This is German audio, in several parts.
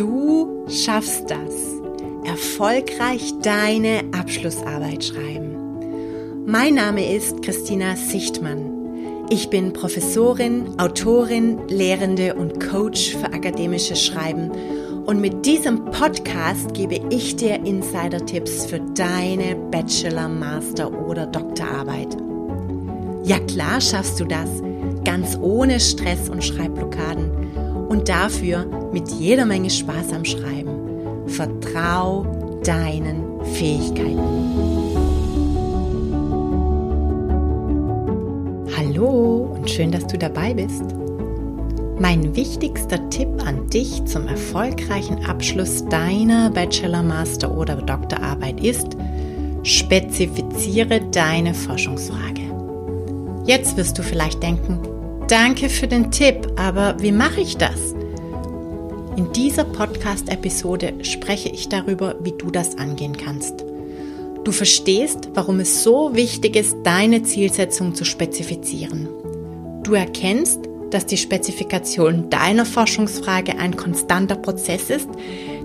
Du schaffst das. Erfolgreich deine Abschlussarbeit schreiben. Mein Name ist Christina Sichtmann. Ich bin Professorin, Autorin, Lehrende und Coach für akademisches Schreiben. Und mit diesem Podcast gebe ich dir Insider-Tipps für deine Bachelor-, Master- oder Doktorarbeit. Ja klar schaffst du das, ganz ohne Stress und Schreibblockaden und dafür mit jeder Menge Spaß am Schreiben. Vertrau deinen Fähigkeiten. Hallo und schön, dass du dabei bist. Mein wichtigster Tipp an dich zum erfolgreichen Abschluss deiner Bachelor, Master oder Doktorarbeit ist, spezifiziere deine Forschungsfrage. Jetzt wirst du vielleicht denken, Danke für den Tipp, aber wie mache ich das? In dieser Podcast-Episode spreche ich darüber, wie du das angehen kannst. Du verstehst, warum es so wichtig ist, deine Zielsetzung zu spezifizieren. Du erkennst, dass die Spezifikation deiner Forschungsfrage ein konstanter Prozess ist,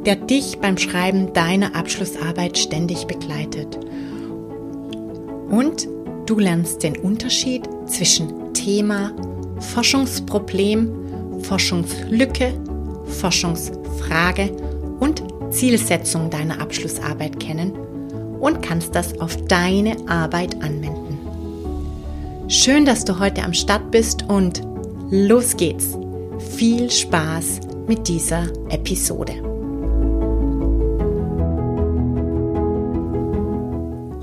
der dich beim Schreiben deiner Abschlussarbeit ständig begleitet. Und du lernst den Unterschied zwischen Thema Forschungsproblem, Forschungslücke, Forschungsfrage und Zielsetzung deiner Abschlussarbeit kennen und kannst das auf deine Arbeit anwenden. Schön, dass du heute am Start bist und los geht's. Viel Spaß mit dieser Episode.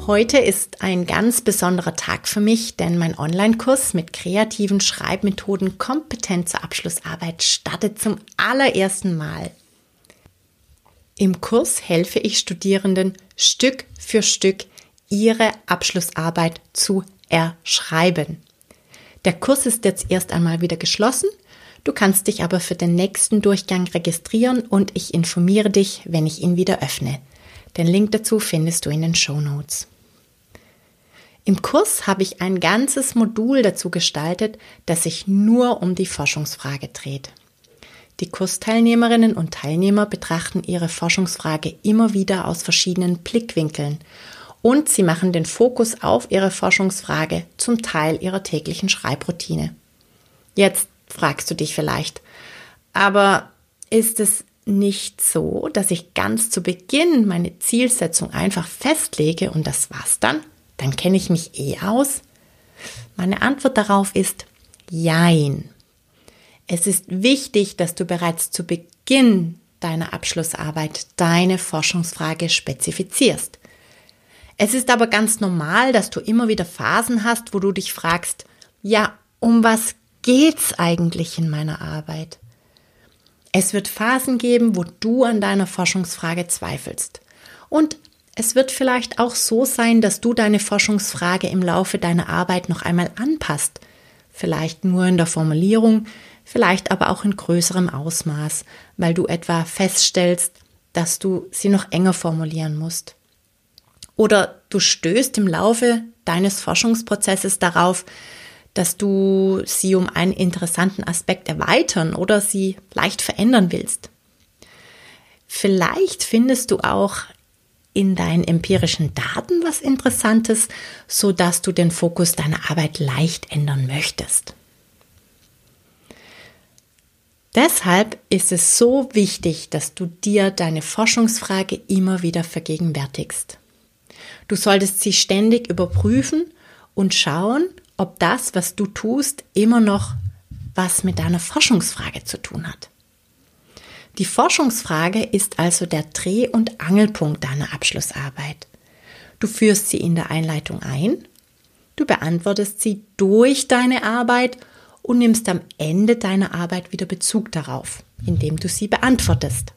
Heute ist ein ganz besonderer Tag für mich, denn mein Online-Kurs mit kreativen Schreibmethoden kompetent zur Abschlussarbeit startet zum allerersten Mal. Im Kurs helfe ich Studierenden Stück für Stück ihre Abschlussarbeit zu erschreiben. Der Kurs ist jetzt erst einmal wieder geschlossen. Du kannst dich aber für den nächsten Durchgang registrieren und ich informiere dich, wenn ich ihn wieder öffne. Den Link dazu findest du in den Show Notes. Im Kurs habe ich ein ganzes Modul dazu gestaltet, das sich nur um die Forschungsfrage dreht. Die Kursteilnehmerinnen und Teilnehmer betrachten ihre Forschungsfrage immer wieder aus verschiedenen Blickwinkeln und sie machen den Fokus auf ihre Forschungsfrage zum Teil ihrer täglichen Schreibroutine. Jetzt fragst du dich vielleicht, aber ist es nicht so, dass ich ganz zu Beginn meine Zielsetzung einfach festlege und das war's dann? Dann kenne ich mich eh aus? Meine Antwort darauf ist Jein. Es ist wichtig, dass du bereits zu Beginn deiner Abschlussarbeit deine Forschungsfrage spezifizierst. Es ist aber ganz normal, dass du immer wieder Phasen hast, wo du dich fragst, ja, um was geht's eigentlich in meiner Arbeit? Es wird Phasen geben, wo du an deiner Forschungsfrage zweifelst. Und es wird vielleicht auch so sein, dass du deine Forschungsfrage im Laufe deiner Arbeit noch einmal anpasst. Vielleicht nur in der Formulierung, vielleicht aber auch in größerem Ausmaß, weil du etwa feststellst, dass du sie noch enger formulieren musst. Oder du stößt im Laufe deines Forschungsprozesses darauf, dass du sie um einen interessanten Aspekt erweitern oder sie leicht verändern willst. Vielleicht findest du auch in deinen empirischen Daten was Interessantes, so dass du den Fokus deiner Arbeit leicht ändern möchtest. Deshalb ist es so wichtig, dass du dir deine Forschungsfrage immer wieder vergegenwärtigst. Du solltest sie ständig überprüfen und schauen, ob das, was du tust, immer noch was mit deiner Forschungsfrage zu tun hat. Die Forschungsfrage ist also der Dreh- und Angelpunkt deiner Abschlussarbeit. Du führst sie in der Einleitung ein, du beantwortest sie durch deine Arbeit und nimmst am Ende deiner Arbeit wieder Bezug darauf, indem du sie beantwortest.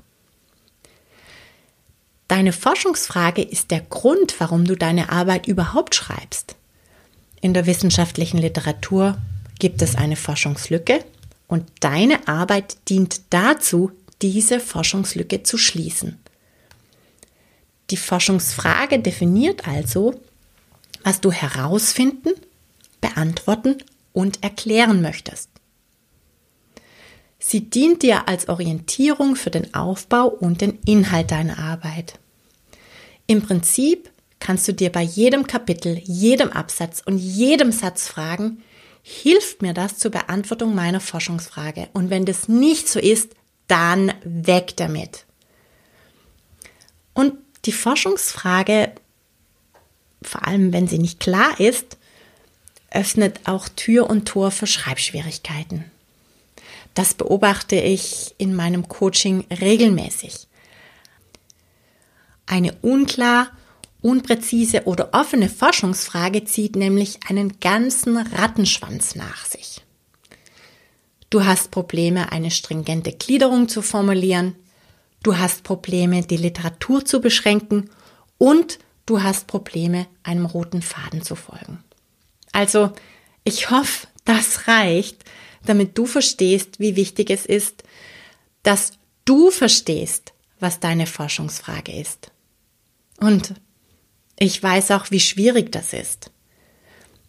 Deine Forschungsfrage ist der Grund, warum du deine Arbeit überhaupt schreibst. In der wissenschaftlichen Literatur gibt es eine Forschungslücke und deine Arbeit dient dazu, diese Forschungslücke zu schließen. Die Forschungsfrage definiert also, was du herausfinden, beantworten und erklären möchtest. Sie dient dir als Orientierung für den Aufbau und den Inhalt deiner Arbeit. Im Prinzip kannst du dir bei jedem Kapitel, jedem Absatz und jedem Satz fragen, hilft mir das zur Beantwortung meiner Forschungsfrage? Und wenn das nicht so ist, dann weg damit. Und die Forschungsfrage, vor allem wenn sie nicht klar ist, öffnet auch Tür und Tor für Schreibschwierigkeiten. Das beobachte ich in meinem Coaching regelmäßig. Eine unklar, unpräzise oder offene Forschungsfrage zieht nämlich einen ganzen Rattenschwanz nach sich. Du hast Probleme, eine stringente Gliederung zu formulieren, du hast Probleme, die Literatur zu beschränken und du hast Probleme, einem roten Faden zu folgen. Also, ich hoffe, das reicht, damit du verstehst, wie wichtig es ist, dass du verstehst, was deine Forschungsfrage ist. Und ich weiß auch, wie schwierig das ist.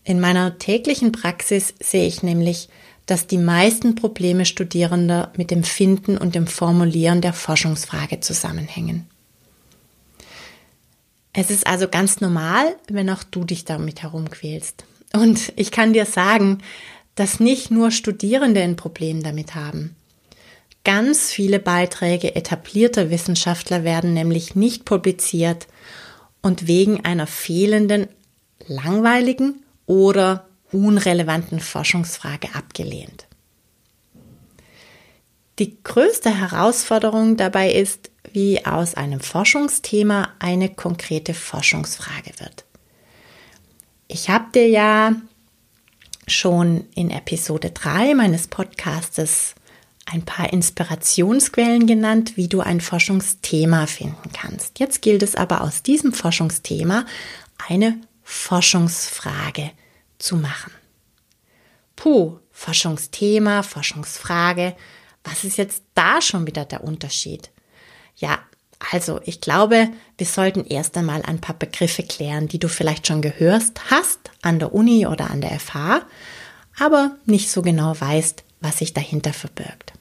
In meiner täglichen Praxis sehe ich nämlich, dass die meisten Probleme Studierender mit dem Finden und dem Formulieren der Forschungsfrage zusammenhängen. Es ist also ganz normal, wenn auch du dich damit herumquälst. Und ich kann dir sagen, dass nicht nur Studierende ein Problem damit haben. Ganz viele Beiträge etablierter Wissenschaftler werden nämlich nicht publiziert und wegen einer fehlenden, langweiligen oder unrelevanten Forschungsfrage abgelehnt. Die größte Herausforderung dabei ist, wie aus einem Forschungsthema eine konkrete Forschungsfrage wird. Ich habe dir ja schon in Episode 3 meines Podcastes ein paar Inspirationsquellen genannt, wie du ein Forschungsthema finden kannst. Jetzt gilt es aber aus diesem Forschungsthema eine Forschungsfrage zu machen. Puh, Forschungsthema, Forschungsfrage. Was ist jetzt da schon wieder der Unterschied? Ja, also ich glaube, wir sollten erst einmal ein paar Begriffe klären, die du vielleicht schon gehört hast an der Uni oder an der FH, aber nicht so genau weißt, was sich dahinter verbirgt.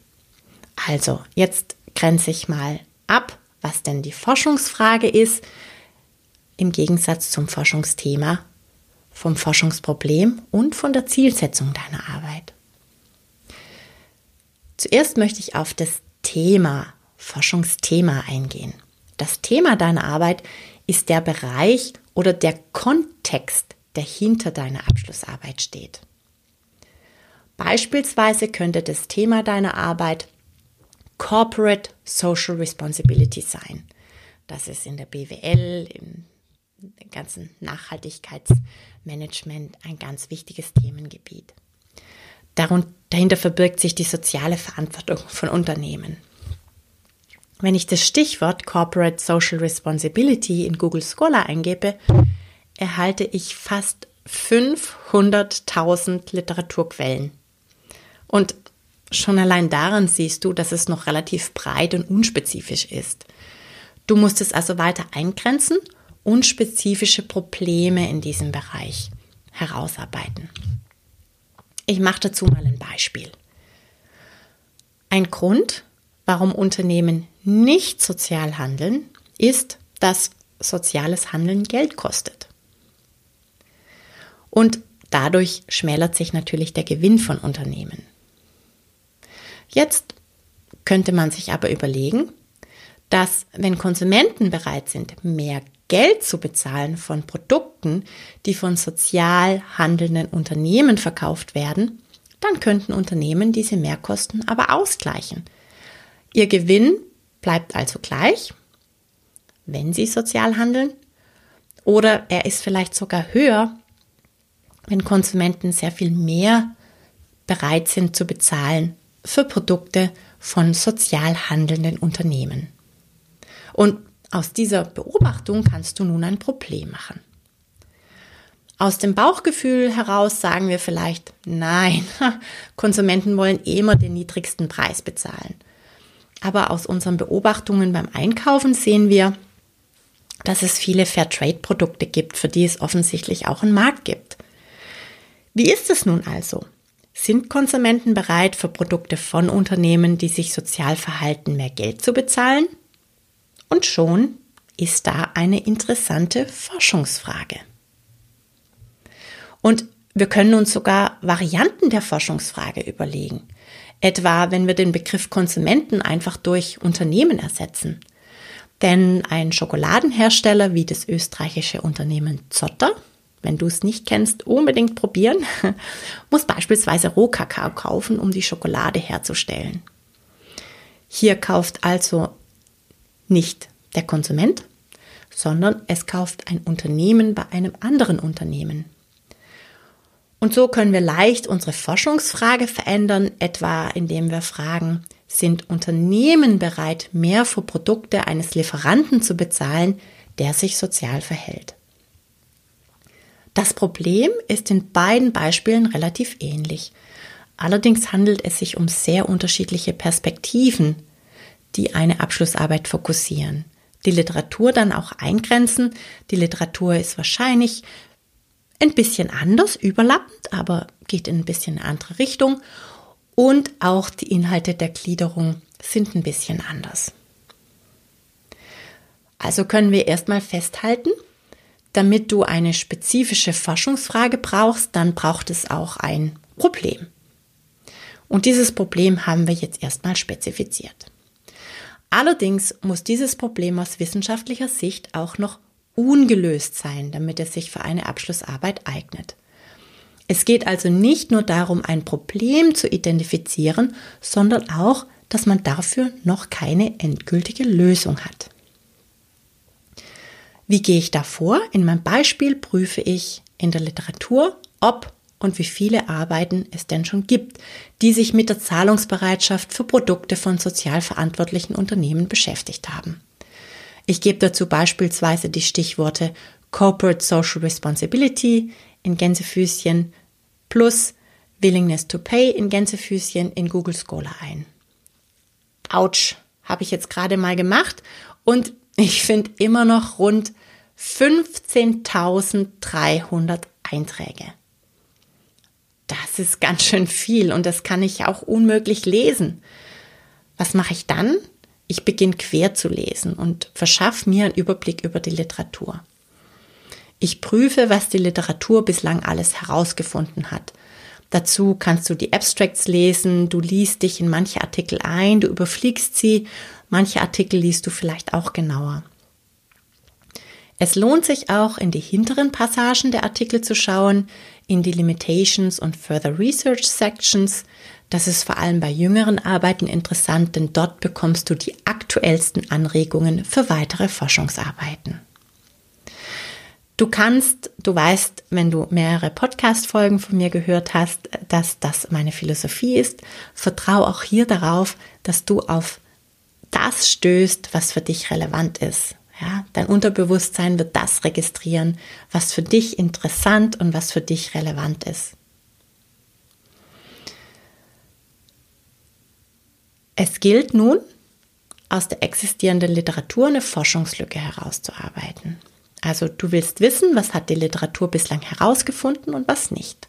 Also, jetzt grenze ich mal ab, was denn die Forschungsfrage ist, im Gegensatz zum Forschungsthema, vom Forschungsproblem und von der Zielsetzung deiner Arbeit. Zuerst möchte ich auf das Thema Forschungsthema eingehen. Das Thema deiner Arbeit ist der Bereich oder der Kontext, der hinter deiner Abschlussarbeit steht. Beispielsweise könnte das Thema deiner Arbeit Corporate Social Responsibility sein. Das ist in der BWL, im ganzen Nachhaltigkeitsmanagement ein ganz wichtiges Themengebiet. dahinter verbirgt sich die soziale Verantwortung von Unternehmen. Wenn ich das Stichwort Corporate Social Responsibility in Google Scholar eingebe, erhalte ich fast 500.000 Literaturquellen. Und schon allein daran siehst du, dass es noch relativ breit und unspezifisch ist. Du musst es also weiter eingrenzen und spezifische Probleme in diesem Bereich herausarbeiten. Ich mache dazu mal ein Beispiel. Ein Grund, warum Unternehmen nicht sozial handeln, ist, dass soziales Handeln Geld kostet. Und dadurch schmälert sich natürlich der Gewinn von Unternehmen. Jetzt könnte man sich aber überlegen, dass wenn Konsumenten bereit sind, mehr Geld zu bezahlen von Produkten, die von sozial handelnden Unternehmen verkauft werden, dann könnten Unternehmen diese Mehrkosten aber ausgleichen. Ihr Gewinn bleibt also gleich, wenn sie sozial handeln, oder er ist vielleicht sogar höher, wenn Konsumenten sehr viel mehr bereit sind zu bezahlen für Produkte von sozial handelnden Unternehmen. Und aus dieser Beobachtung kannst du nun ein Problem machen. Aus dem Bauchgefühl heraus sagen wir vielleicht, nein, Konsumenten wollen immer den niedrigsten Preis bezahlen. Aber aus unseren Beobachtungen beim Einkaufen sehen wir, dass es viele Fairtrade-Produkte gibt, für die es offensichtlich auch einen Markt gibt. Wie ist es nun also? Sind Konsumenten bereit, für Produkte von Unternehmen, die sich sozial verhalten, mehr Geld zu bezahlen? Und schon ist da eine interessante Forschungsfrage. Und wir können uns sogar Varianten der Forschungsfrage überlegen. Etwa, wenn wir den Begriff Konsumenten einfach durch Unternehmen ersetzen. Denn ein Schokoladenhersteller wie das österreichische Unternehmen Zotter, wenn du es nicht kennst, unbedingt probieren, muss beispielsweise Rohkakao kaufen, um die Schokolade herzustellen. Hier kauft also nicht der Konsument, sondern es kauft ein Unternehmen bei einem anderen Unternehmen. Und so können wir leicht unsere Forschungsfrage verändern, etwa indem wir fragen, sind Unternehmen bereit, mehr für Produkte eines Lieferanten zu bezahlen, der sich sozial verhält? Das Problem ist in beiden Beispielen relativ ähnlich. Allerdings handelt es sich um sehr unterschiedliche Perspektiven, die eine Abschlussarbeit fokussieren. Die Literatur dann auch eingrenzen. Die Literatur ist wahrscheinlich ein bisschen anders, überlappend, aber geht in ein bisschen eine andere Richtung. Und auch die Inhalte der Gliederung sind ein bisschen anders. Also können wir erstmal festhalten, damit du eine spezifische Forschungsfrage brauchst, dann braucht es auch ein Problem. Und dieses Problem haben wir jetzt erstmal spezifiziert. Allerdings muss dieses Problem aus wissenschaftlicher Sicht auch noch ungelöst sein, damit es sich für eine Abschlussarbeit eignet. Es geht also nicht nur darum, ein Problem zu identifizieren, sondern auch, dass man dafür noch keine endgültige Lösung hat. Wie gehe ich da vor? In meinem Beispiel prüfe ich in der Literatur, ob und wie viele Arbeiten es denn schon gibt, die sich mit der Zahlungsbereitschaft für Produkte von sozial verantwortlichen Unternehmen beschäftigt haben. Ich gebe dazu beispielsweise die Stichworte Corporate Social Responsibility in Gänsefüßchen plus Willingness to Pay in Gänsefüßchen in Google Scholar ein. Autsch, habe ich jetzt gerade mal gemacht und ich finde immer noch rund 15.300 Einträge. Das ist ganz schön viel und das kann ich auch unmöglich lesen. Was mache ich dann? Ich beginne quer zu lesen und verschaffe mir einen Überblick über die Literatur. Ich prüfe, was die Literatur bislang alles herausgefunden hat. Dazu kannst du die Abstracts lesen, du liest dich in manche Artikel ein, du überfliegst sie, manche Artikel liest du vielleicht auch genauer. Es lohnt sich auch, in die hinteren Passagen der Artikel zu schauen, in die Limitations und Further Research Sections. Das ist vor allem bei jüngeren Arbeiten interessant, denn dort bekommst du die aktuellsten Anregungen für weitere Forschungsarbeiten. Du kannst, du weißt, wenn du mehrere Podcast-Folgen von mir gehört hast, dass das meine Philosophie ist. Vertrau auch hier darauf, dass du auf das stößt, was für dich relevant ist. Ja, dein Unterbewusstsein wird das registrieren, was für dich interessant und was für dich relevant ist. Es gilt nun, aus der existierenden Literatur eine Forschungslücke herauszuarbeiten. Also du willst wissen, was hat die Literatur bislang herausgefunden und was nicht.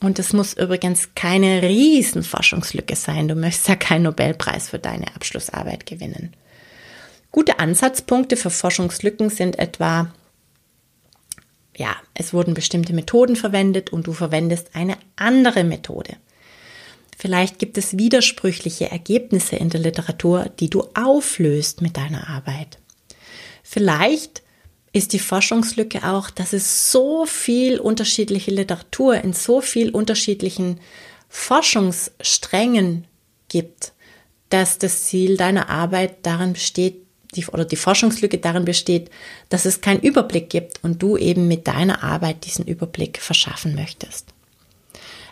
Und es muss übrigens keine riesen Forschungslücke sein. Du möchtest ja keinen Nobelpreis für deine Abschlussarbeit gewinnen. Gute Ansatzpunkte für Forschungslücken sind etwa, ja, es wurden bestimmte Methoden verwendet und du verwendest eine andere Methode. Vielleicht gibt es widersprüchliche Ergebnisse in der Literatur, die du auflöst mit deiner Arbeit. Vielleicht ist die Forschungslücke auch, dass es so viel unterschiedliche Literatur in so viel unterschiedlichen Forschungssträngen gibt, dass das Ziel deiner Arbeit darin besteht, die, oder die Forschungslücke darin besteht, dass es keinen Überblick gibt und du eben mit deiner Arbeit diesen Überblick verschaffen möchtest.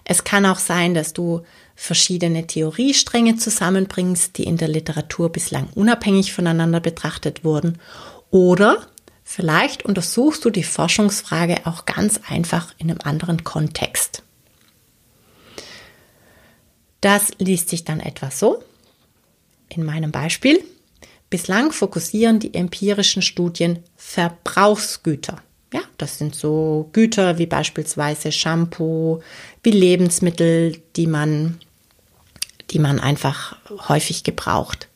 Es kann auch sein, dass du verschiedene Theoriestränge zusammenbringst, die in der Literatur bislang unabhängig voneinander betrachtet wurden. Oder vielleicht untersuchst du die Forschungsfrage auch ganz einfach in einem anderen Kontext. Das liest sich dann etwa so. In meinem Beispiel. Bislang fokussieren die empirischen Studien Verbrauchsgüter. Ja, das sind so Güter wie beispielsweise Shampoo, wie Lebensmittel, die man, die man einfach häufig gebraucht.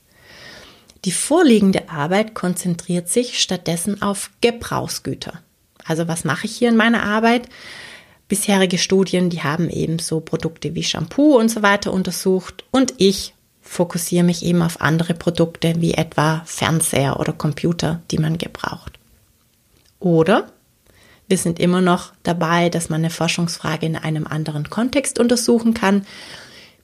Die vorliegende Arbeit konzentriert sich stattdessen auf Gebrauchsgüter. Also was mache ich hier in meiner Arbeit? Bisherige Studien, die haben eben so Produkte wie Shampoo und so weiter untersucht und ich fokussiere mich eben auf andere Produkte wie etwa Fernseher oder Computer, die man gebraucht. Oder wir sind immer noch dabei, dass man eine Forschungsfrage in einem anderen Kontext untersuchen kann.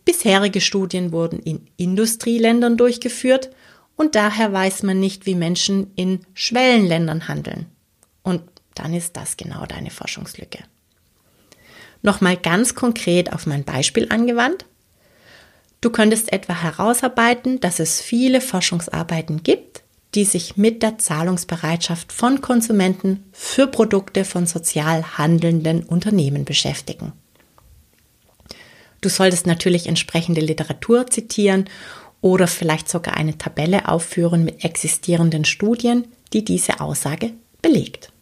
Bisherige Studien wurden in Industrieländern durchgeführt und daher weiß man nicht, wie Menschen in Schwellenländern handeln. Und dann ist das genau deine Forschungslücke. Nochmal ganz konkret auf mein Beispiel angewandt. Du könntest etwa herausarbeiten, dass es viele Forschungsarbeiten gibt, die sich mit der Zahlungsbereitschaft von Konsumenten für Produkte von sozial handelnden Unternehmen beschäftigen. Du solltest natürlich entsprechende Literatur zitieren oder vielleicht sogar eine Tabelle aufführen mit existierenden Studien, die diese Aussage belegt.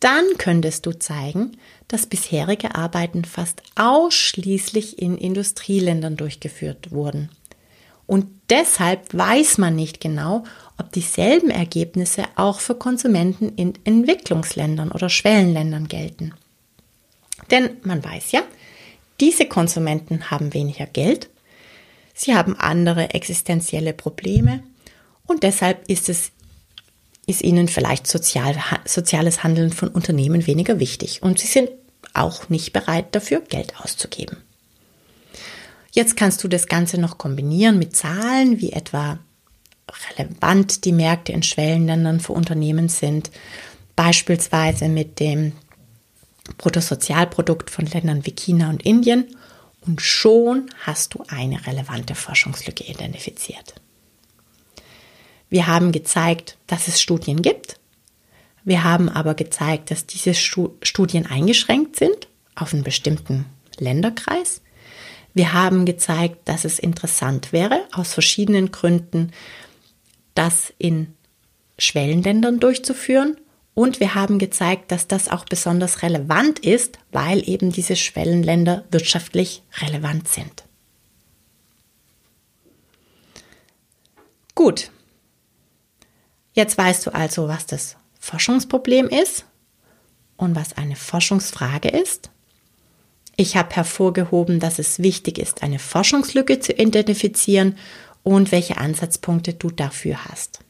Dann könntest du zeigen, dass bisherige Arbeiten fast ausschließlich in Industrieländern durchgeführt wurden. Und deshalb weiß man nicht genau, ob dieselben Ergebnisse auch für Konsumenten in Entwicklungsländern oder Schwellenländern gelten. Denn man weiß ja, diese Konsumenten haben weniger Geld Sie haben andere existenzielle Probleme und deshalb ist es ist ihnen vielleicht sozial, soziales Handeln von Unternehmen weniger wichtig und sie sind auch nicht bereit dafür Geld auszugeben. Jetzt kannst du das Ganze noch kombinieren mit Zahlen, wie etwa relevant die Märkte in Schwellenländern für Unternehmen sind, beispielsweise mit dem Bruttosozialprodukt von Ländern wie China und Indien und schon hast du eine relevante Forschungslücke identifiziert. Wir haben gezeigt, dass es Studien gibt. Wir haben aber gezeigt, dass diese Studien eingeschränkt sind auf einen bestimmten Länderkreis. Wir haben gezeigt, dass es interessant wäre, aus verschiedenen Gründen, das in Schwellenländern durchzuführen und wir haben gezeigt, dass das auch besonders relevant ist, weil eben diese Schwellenländer wirtschaftlich relevant sind. Gut. Jetzt weißt du also, was das Forschungsproblem ist und was eine Forschungsfrage ist. Ich habe hervorgehoben, dass es wichtig ist, eine Forschungslücke zu identifizieren und welche Ansatzpunkte du dafür hast.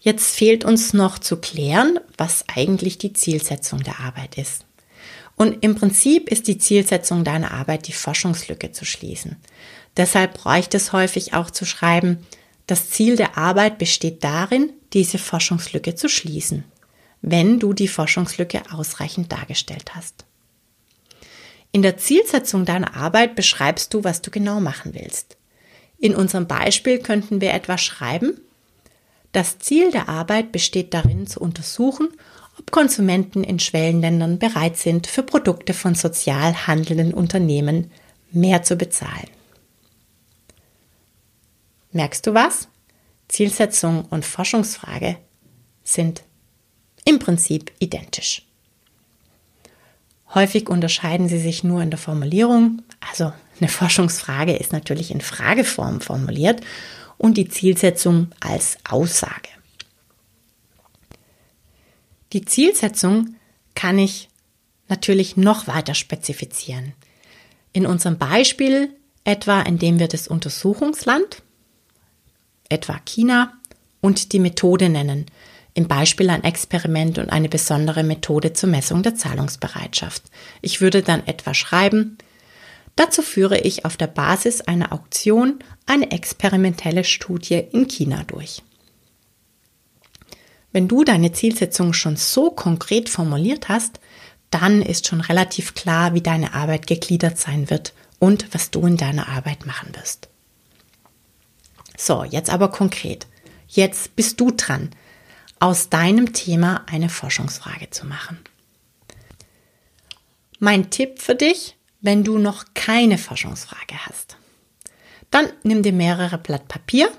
Jetzt fehlt uns noch zu klären, was eigentlich die Zielsetzung der Arbeit ist. Und im Prinzip ist die Zielsetzung deiner Arbeit, die Forschungslücke zu schließen. Deshalb bräuchte es häufig auch zu schreiben, das Ziel der Arbeit besteht darin, diese Forschungslücke zu schließen, wenn du die Forschungslücke ausreichend dargestellt hast. In der Zielsetzung deiner Arbeit beschreibst du, was du genau machen willst. In unserem Beispiel könnten wir etwa schreiben, das Ziel der Arbeit besteht darin zu untersuchen, ob Konsumenten in Schwellenländern bereit sind, für Produkte von sozial handelnden Unternehmen mehr zu bezahlen. Merkst du was? Zielsetzung und Forschungsfrage sind im Prinzip identisch. Häufig unterscheiden sie sich nur in der Formulierung. Also eine Forschungsfrage ist natürlich in Frageform formuliert und die Zielsetzung als Aussage. Die Zielsetzung kann ich natürlich noch weiter spezifizieren. In unserem Beispiel etwa, indem wir das Untersuchungsland, etwa China, und die Methode nennen, im Beispiel ein Experiment und eine besondere Methode zur Messung der Zahlungsbereitschaft. Ich würde dann etwa schreiben, Dazu führe ich auf der Basis einer Auktion eine experimentelle Studie in China durch. Wenn du deine Zielsetzung schon so konkret formuliert hast, dann ist schon relativ klar, wie deine Arbeit gegliedert sein wird und was du in deiner Arbeit machen wirst. So, jetzt aber konkret. Jetzt bist du dran, aus deinem Thema eine Forschungsfrage zu machen. Mein Tipp für dich, wenn du noch keine Forschungsfrage hast. Dann nimm dir mehrere Blatt Papier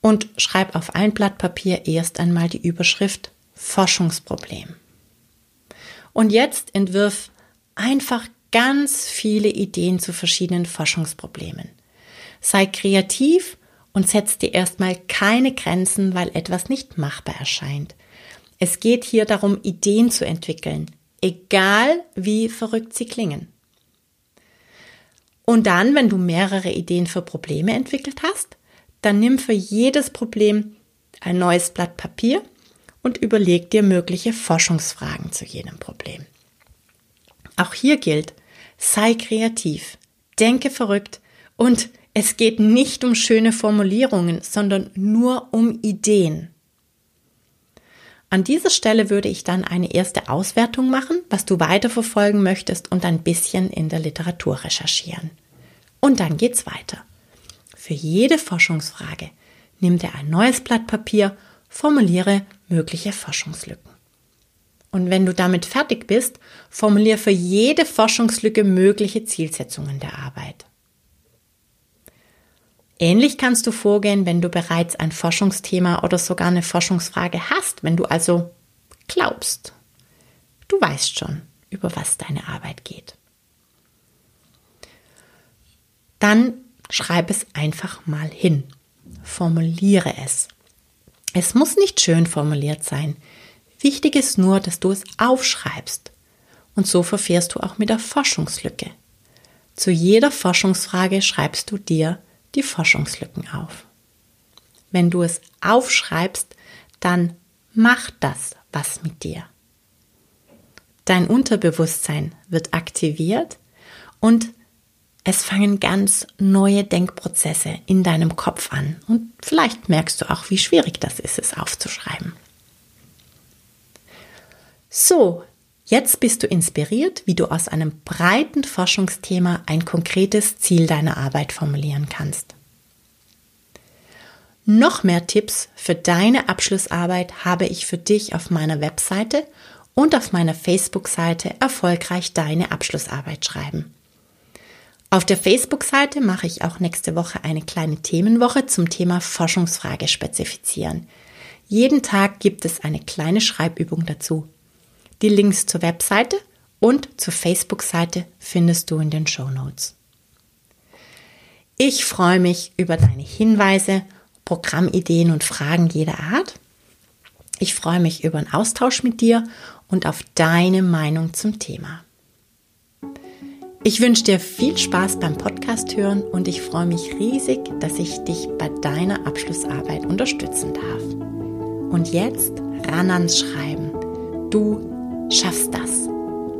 und schreib auf ein Blatt Papier erst einmal die Überschrift Forschungsproblem. Und jetzt entwirf einfach ganz viele Ideen zu verschiedenen Forschungsproblemen. Sei kreativ und setz dir erstmal keine Grenzen, weil etwas nicht machbar erscheint. Es geht hier darum, Ideen zu entwickeln, egal wie verrückt sie klingen. Und dann, wenn du mehrere Ideen für Probleme entwickelt hast, dann nimm für jedes Problem ein neues Blatt Papier und überleg dir mögliche Forschungsfragen zu jedem Problem. Auch hier gilt, sei kreativ, denke verrückt und es geht nicht um schöne Formulierungen, sondern nur um Ideen. An dieser Stelle würde ich dann eine erste Auswertung machen, was du weiterverfolgen möchtest und ein bisschen in der Literatur recherchieren. Und dann geht's weiter. Für jede Forschungsfrage nimm dir ein neues Blatt Papier, formuliere mögliche Forschungslücken. Und wenn du damit fertig bist, formuliere für jede Forschungslücke mögliche Zielsetzungen der Arbeit. Ähnlich kannst du vorgehen, wenn du bereits ein Forschungsthema oder sogar eine Forschungsfrage hast, wenn du also glaubst. Du weißt schon, über was deine Arbeit geht. Dann schreib es einfach mal hin. Formuliere es. Es muss nicht schön formuliert sein. Wichtig ist nur, dass du es aufschreibst. Und so verfährst du auch mit der Forschungslücke. Zu jeder Forschungsfrage schreibst du dir die Forschungslücken auf. Wenn du es aufschreibst, dann macht das was mit dir. Dein Unterbewusstsein wird aktiviert und es fangen ganz neue Denkprozesse in deinem Kopf an. Und vielleicht merkst du auch, wie schwierig das ist, es aufzuschreiben. So, jetzt bist du inspiriert, wie du aus einem breiten Forschungsthema ein konkretes Ziel deiner Arbeit formulieren kannst. Noch mehr Tipps für deine Abschlussarbeit habe ich für dich auf meiner Webseite und auf meiner Facebook-Seite Erfolgreich deine Abschlussarbeit schreiben. Auf der Facebook-Seite mache ich auch nächste Woche eine kleine Themenwoche zum Thema Forschungsfrage spezifizieren. Jeden Tag gibt es eine kleine Schreibübung dazu. Die Links zur Webseite und zur Facebook-Seite findest du in den Show Notes. Ich freue mich über deine Hinweise, Programmideen und Fragen jeder Art. Ich freue mich über einen Austausch mit dir und auf deine Meinung zum Thema. Ich wünsche dir viel Spaß beim Podcast hören und ich freue mich riesig, dass ich dich bei deiner Abschlussarbeit unterstützen darf. Und jetzt ran ans Schreiben. Du schaffst das.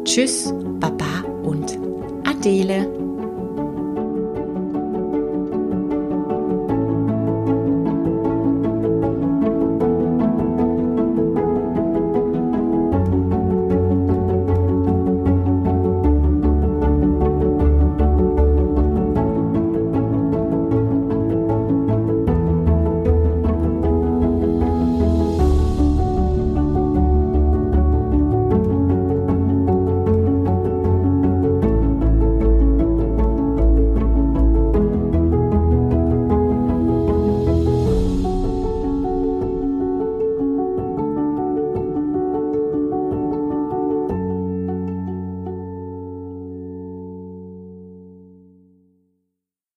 Tschüss, Baba und Adele.